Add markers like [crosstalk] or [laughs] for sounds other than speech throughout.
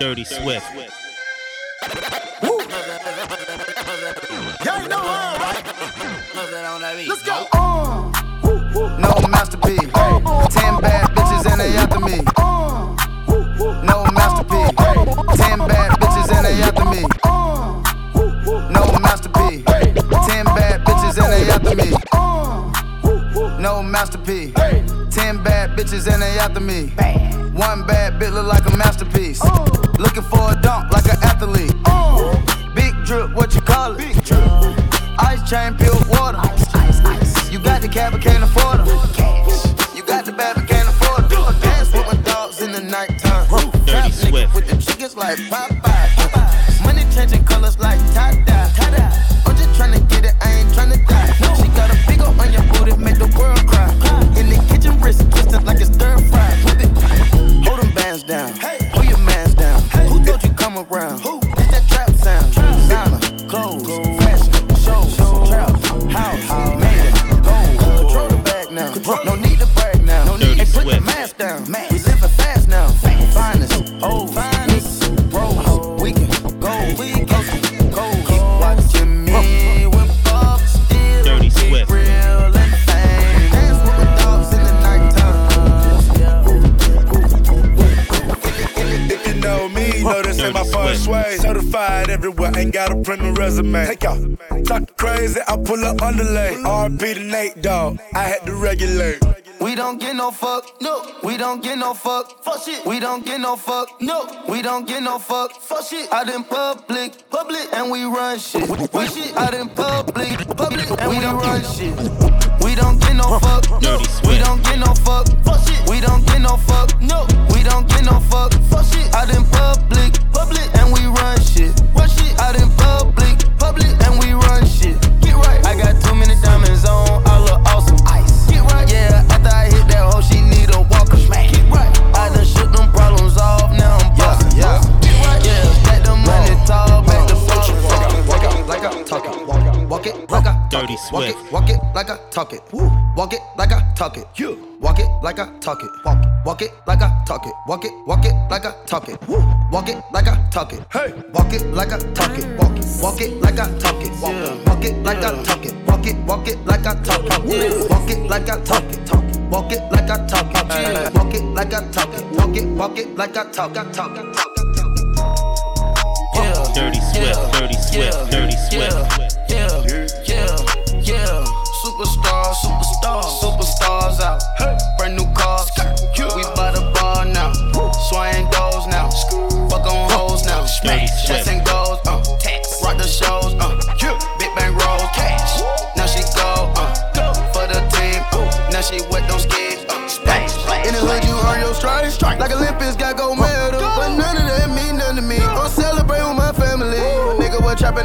Dirty Swift. Y'all know how, right? Let's go. No masterpiece. Ten bad bitches and they after me. No masterpiece. Ten bad bitches and they after me. No masterpiece. Ten bad bitches and they after me. No masterpiece. Ten bad bitches and they after me. One bad bitch look like a masterpiece. Looking for a dunk like an athlete. Big drip, what you call it? Ice chain, pure water. You got the cab, but can't afford them. You got the bad, but can't afford them. Dance with my dogs in the nighttime. Dirty Trap nigga Swift. With the chickens like Popeye. Money changing colors like tie-dye. I'm just tryna get everywhere, got a print no resume. Take off. Talk crazy, I pull up underlay. RP to Nate, dog. I had to regulate. We don't get no fuck, no. We don't get no fuck, fuck shit. We don't get no fuck, no. We don't get no fuck, fuck shit. Out in public, public, and we run shit. We shit out in public, public, and we don't run shit. We don't get no fuck, no. We don't get no fuck, fuck shit. We don't get no fuck, no. We don't get no fuck, fuck shit. Out in public, public, and we run shit. What shit? Out in public, public, and we run shit. Get right. I got too many diamonds on, I look awesome. Ice. Get right. Yeah, after I hit that hoe, she need a walker. Get right. I done shook them problems off, now I'm bossing. Yeah, Get right. Yeah, stack the money tall, back the future. Walk it like I talk it. Walk it like I talk it. Walk it, walk it like I talk it. Walk it like talk it. Walk it like I talk it. Walk it, walk it like I talk it. Walk it, walk it like I talk it. Woo. Walk it like I talk it. Hey. Walk it like I talk it. Walk it, walk it like I talk it. Walk it, walk it like I talk it. Walk it, walk it like I talk it. Walk it like I talk it. Talk it. Walk it like I talk it. Walk it walk it like I talk it. Walk it, walk it like I talk it. Talk it. Talk it. Yeah. Dirty Swift. Dirty Swift. Dirty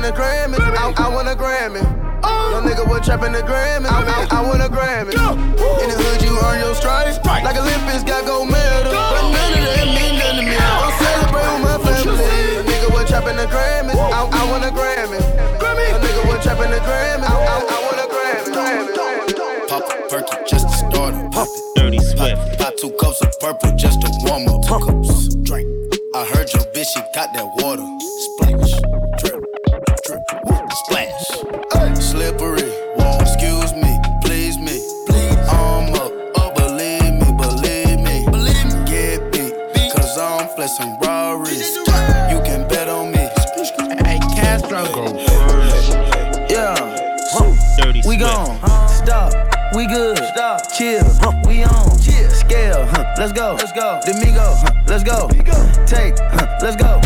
trapping the Grammy. I, I want a Grammy. Your nigga was trapping the Grammy. I, I, I want a Grammy. Splash. Slippery. Whoa. Excuse me. Please me. Please. I'm up. Up. Believe me. Believe me. Believe me. Get beat. Cause I'm flexing Rarries. You can bet on me. Hey, Castro. Yeah. Dirty We Swift. gone. Stop. We good. Stop. Chill. We on. Chill. Scale. Huh. Let's go. Let's go. Domingo. Huh. Let's go. Take. Huh. Let's go.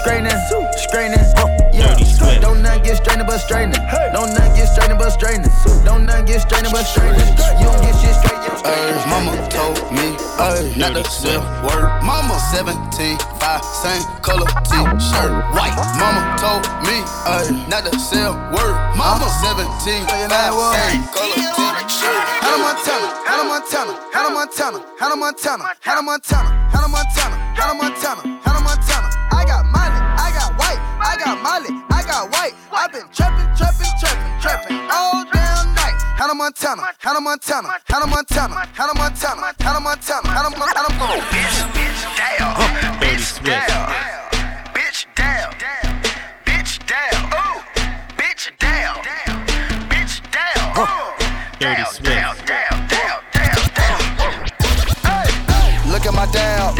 Straightening. Straightening. Straightening. Yeah. Dirty Swift. Don't not get straightening but straightening. Don't not get straightening but straightening. Don't not get straightening but straightening. You don't get shit straight. You Ay, mama told me ay, not to sell word. Mama 17, 5, same color t-shirt, white. Mama told me ay, not to sell word. Mama 17, 5, same color t-shirt. Hannah Montana, Hannah Montana, Hannah Montana, Hannah Montana, Hannah Montana, Hannah Montana, Hannah Montana, Hannah Montana. I got got Molly, I got white. I've been trapping, trapping, trapping, trapping all damn night. Hannah Montana, Hannah Montana, Hannah Montana, Hannah Montana, Hannah Montana, Hannah Montana, Hannah Bitch, bitch, down. Dirty Bitch, Swift. down. Bitch, down. Bitch, down. Ooh. Bitch, down. Bitch, down. Dirty Down, Swift. down, down, down, down, down. Look at my down.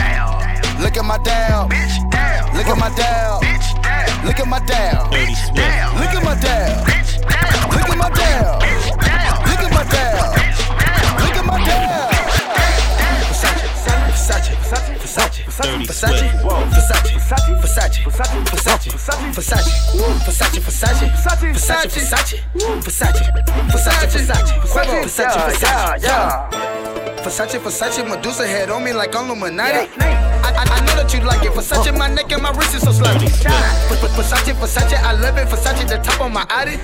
Look at my down. Bitch, down. Look at my down. Look at my down. Look at my down. Look at my down. Look at my down. Look at my down. Versace, Versace, Versace, Dirty Versace, Swift. Versace, Versace, Versace, Versace, Versace, Versace, Versace, Versace, Versace, Versace, Versace, Versace, Versace, Versace, Versace, Versace, Versace, Medusa head on me like I'm Illuminati. I, I, I know that you like it. Versace, my neck and my wrist is so sloppy. Versace, Versace, I love it. Versace, the top on my Audi.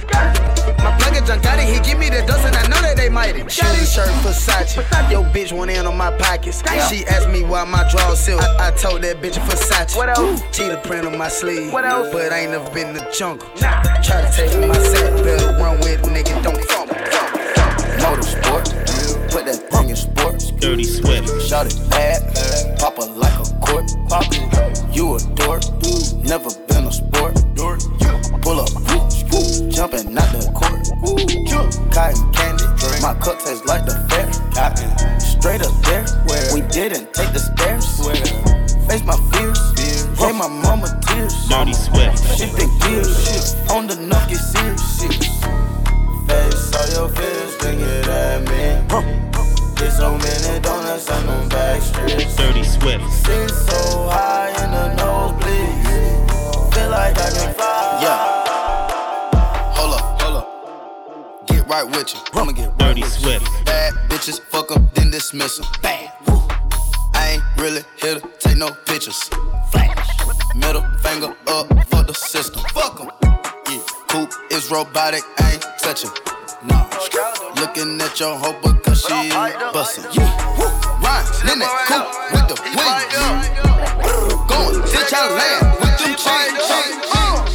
My plug is Giancotti, he give me the dozen. I know that they mighty. Shoes shirt, Versace. Yo, bitch went in on my pockets. She asked me why my drawers silk. I, I told that bitch Versace. What else? Cheetah print on my sleeve. What else? But I ain't never been in the jungle. Try to take my set, better run with a nigga, don't fumble. Motorsport, put that thing in sports. Dirty Swift. Shout it bad, pop a court. Pop it, you a dork, never been a sport. Pull up, jumping out the court. Cotton candy, my cup tastes like the fair. Straight up there, we didn't take the stairs. Face my fears, gave my mama tears. Dirty Swift. Shifting gears, with you. I'ma get right Dirty with Swift. Bad bitches, fuck fuck 'em, then dismiss 'em. Bang. Woo. I ain't really here to take no pictures. Flash. Middle finger up for the system. Fuck Fuck 'em. Yeah. Coop is robotic, I ain't touching. Nah. Looking at your hoe because she bustin'. Yeah. Woo. Ryan in that coupe with the wings. Going, ditch out land with them chains.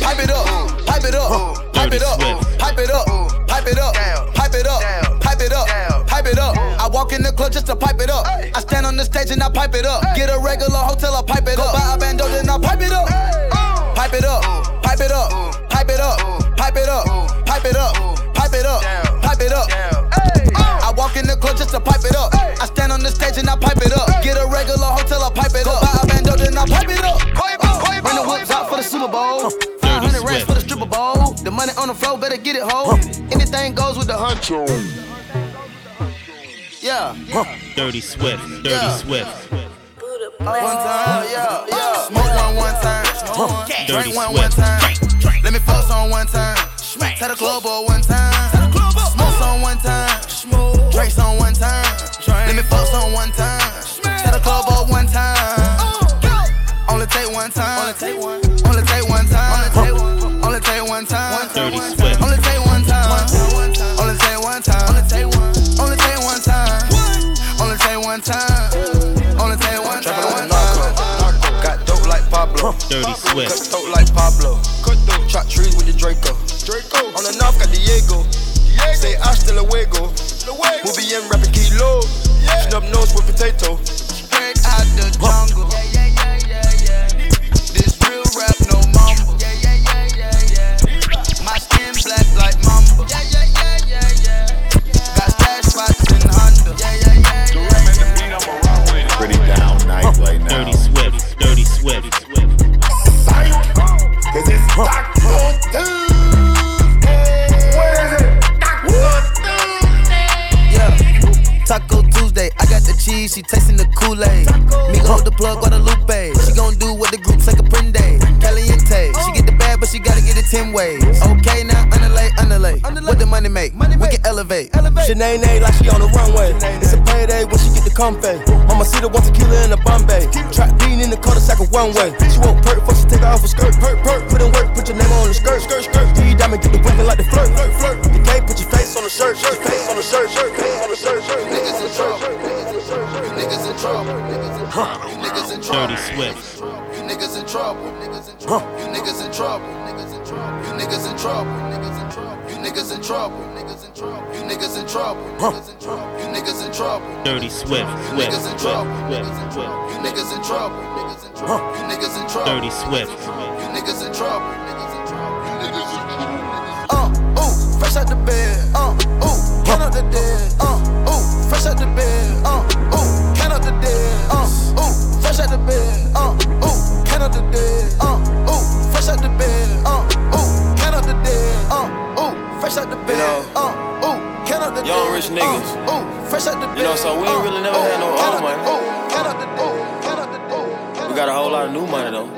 Pipe it up, pipe it up, pipe it up, pipe it up, pipe it up, just to pipe it up. I stand on the stage and I pipe it up. Get a regular hotel, I pipe it up. Buy a bando, then I pipe it up. Pipe it up, pipe it up, pipe it up, pipe it up, pipe it up, pipe it up, pipe it up. I walk in the club just to pipe it up. I stand on the stage and I pipe it up. Get a regular hotel, I pipe it up. Buy a bando, then I pipe it up. Bring the whips out for the Super Bowl. 500 racks for the stripper bowl. The money on the floor, better get it, ho. Anything goes with the huncho. Yeah. Dirty Swift. Dirty Yeah. Swift. One time, yeah, yeah. Smoke one one time. Dirty Drink one one Swift. time. Let me fuck on one time. Smack. Tell the club boy one time. Smoke on one time. Drink on one time. Let me fuck on one time. Tell the club boy one time. Only take one time. Only take one. Only take one time. Only take one time. Dirty Swift. Dirty Cut Swift. throat like Pablo. Chop trees with the Draco. Draco. On the north got Diego. Say hasta luego. We'll be in rapping kilo. Snub nose with potato. Taco Tuesday. I got the cheese, she tasting the Kool-Aid. Migo the plug, Guadalupe. She gon' do what the group say Caprende. Caliente, she get the bag, but she gotta get it 10 ways. Okay, now underlay, underlay. What the money make? Can elevate. Shanae like she on the runway. It's a payday when she get the comfy. Mama see the one tequila in the Bombay. Trap bean in the cul-de-sac of one way. She won't perk before she take off her skirt. Perk, perk, put in work, put your name on the skirt. Skirt, skirt. D diamond, get the winking like the flirt. Flirt, flirt. The K, put your face on the shirt. Shirt, face on the shirt. Shirt, face on the shirt. Shirt. Niggas in trouble. You niggas in trouble. You niggas in trouble. Dirty Swift. You niggas in trouble. You niggas in trouble. You niggas in trouble. You niggas in trouble. You niggas in trouble. You niggas in trouble. You niggas in trouble. Niggas in trouble. You niggas in trouble. Niggas in trouble. You niggas in trouble. Dirty Swift, Swift, Niggas in trouble. Niggas in trouble. You niggas in trouble. Niggas in trouble. You niggas in trouble. Dirty Swift. You niggas in trouble. Niggas in trouble. We got a whole lot of new money though.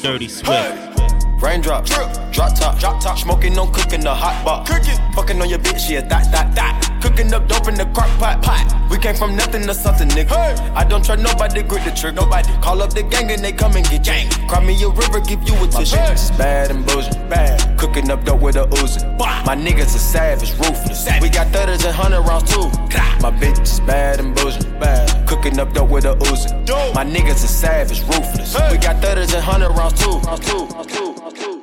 [laughs] Dirty Swift. Raindrop, drop top, drop top, smoking on cooking the hot pot. Cooking, fucking on your bitch, yeah, that, that, that. Cooking up dope in the crock pot, pot. We came from nothing to something, nigga. I don't trust nobody, grip the trick, nobody. Call up the gang and they come and get gang. Cry me a river, give you a tissue. Bad and bullshit, bad. Cooking up dope with a Uzi. My niggas are savage, ruthless. We got thudders and hundred rounds too. My bitch is bad and bullshit, bad. Cooking up dope with a Uzi. My niggas are savage, ruthless. We got thudders and hundred rounds too.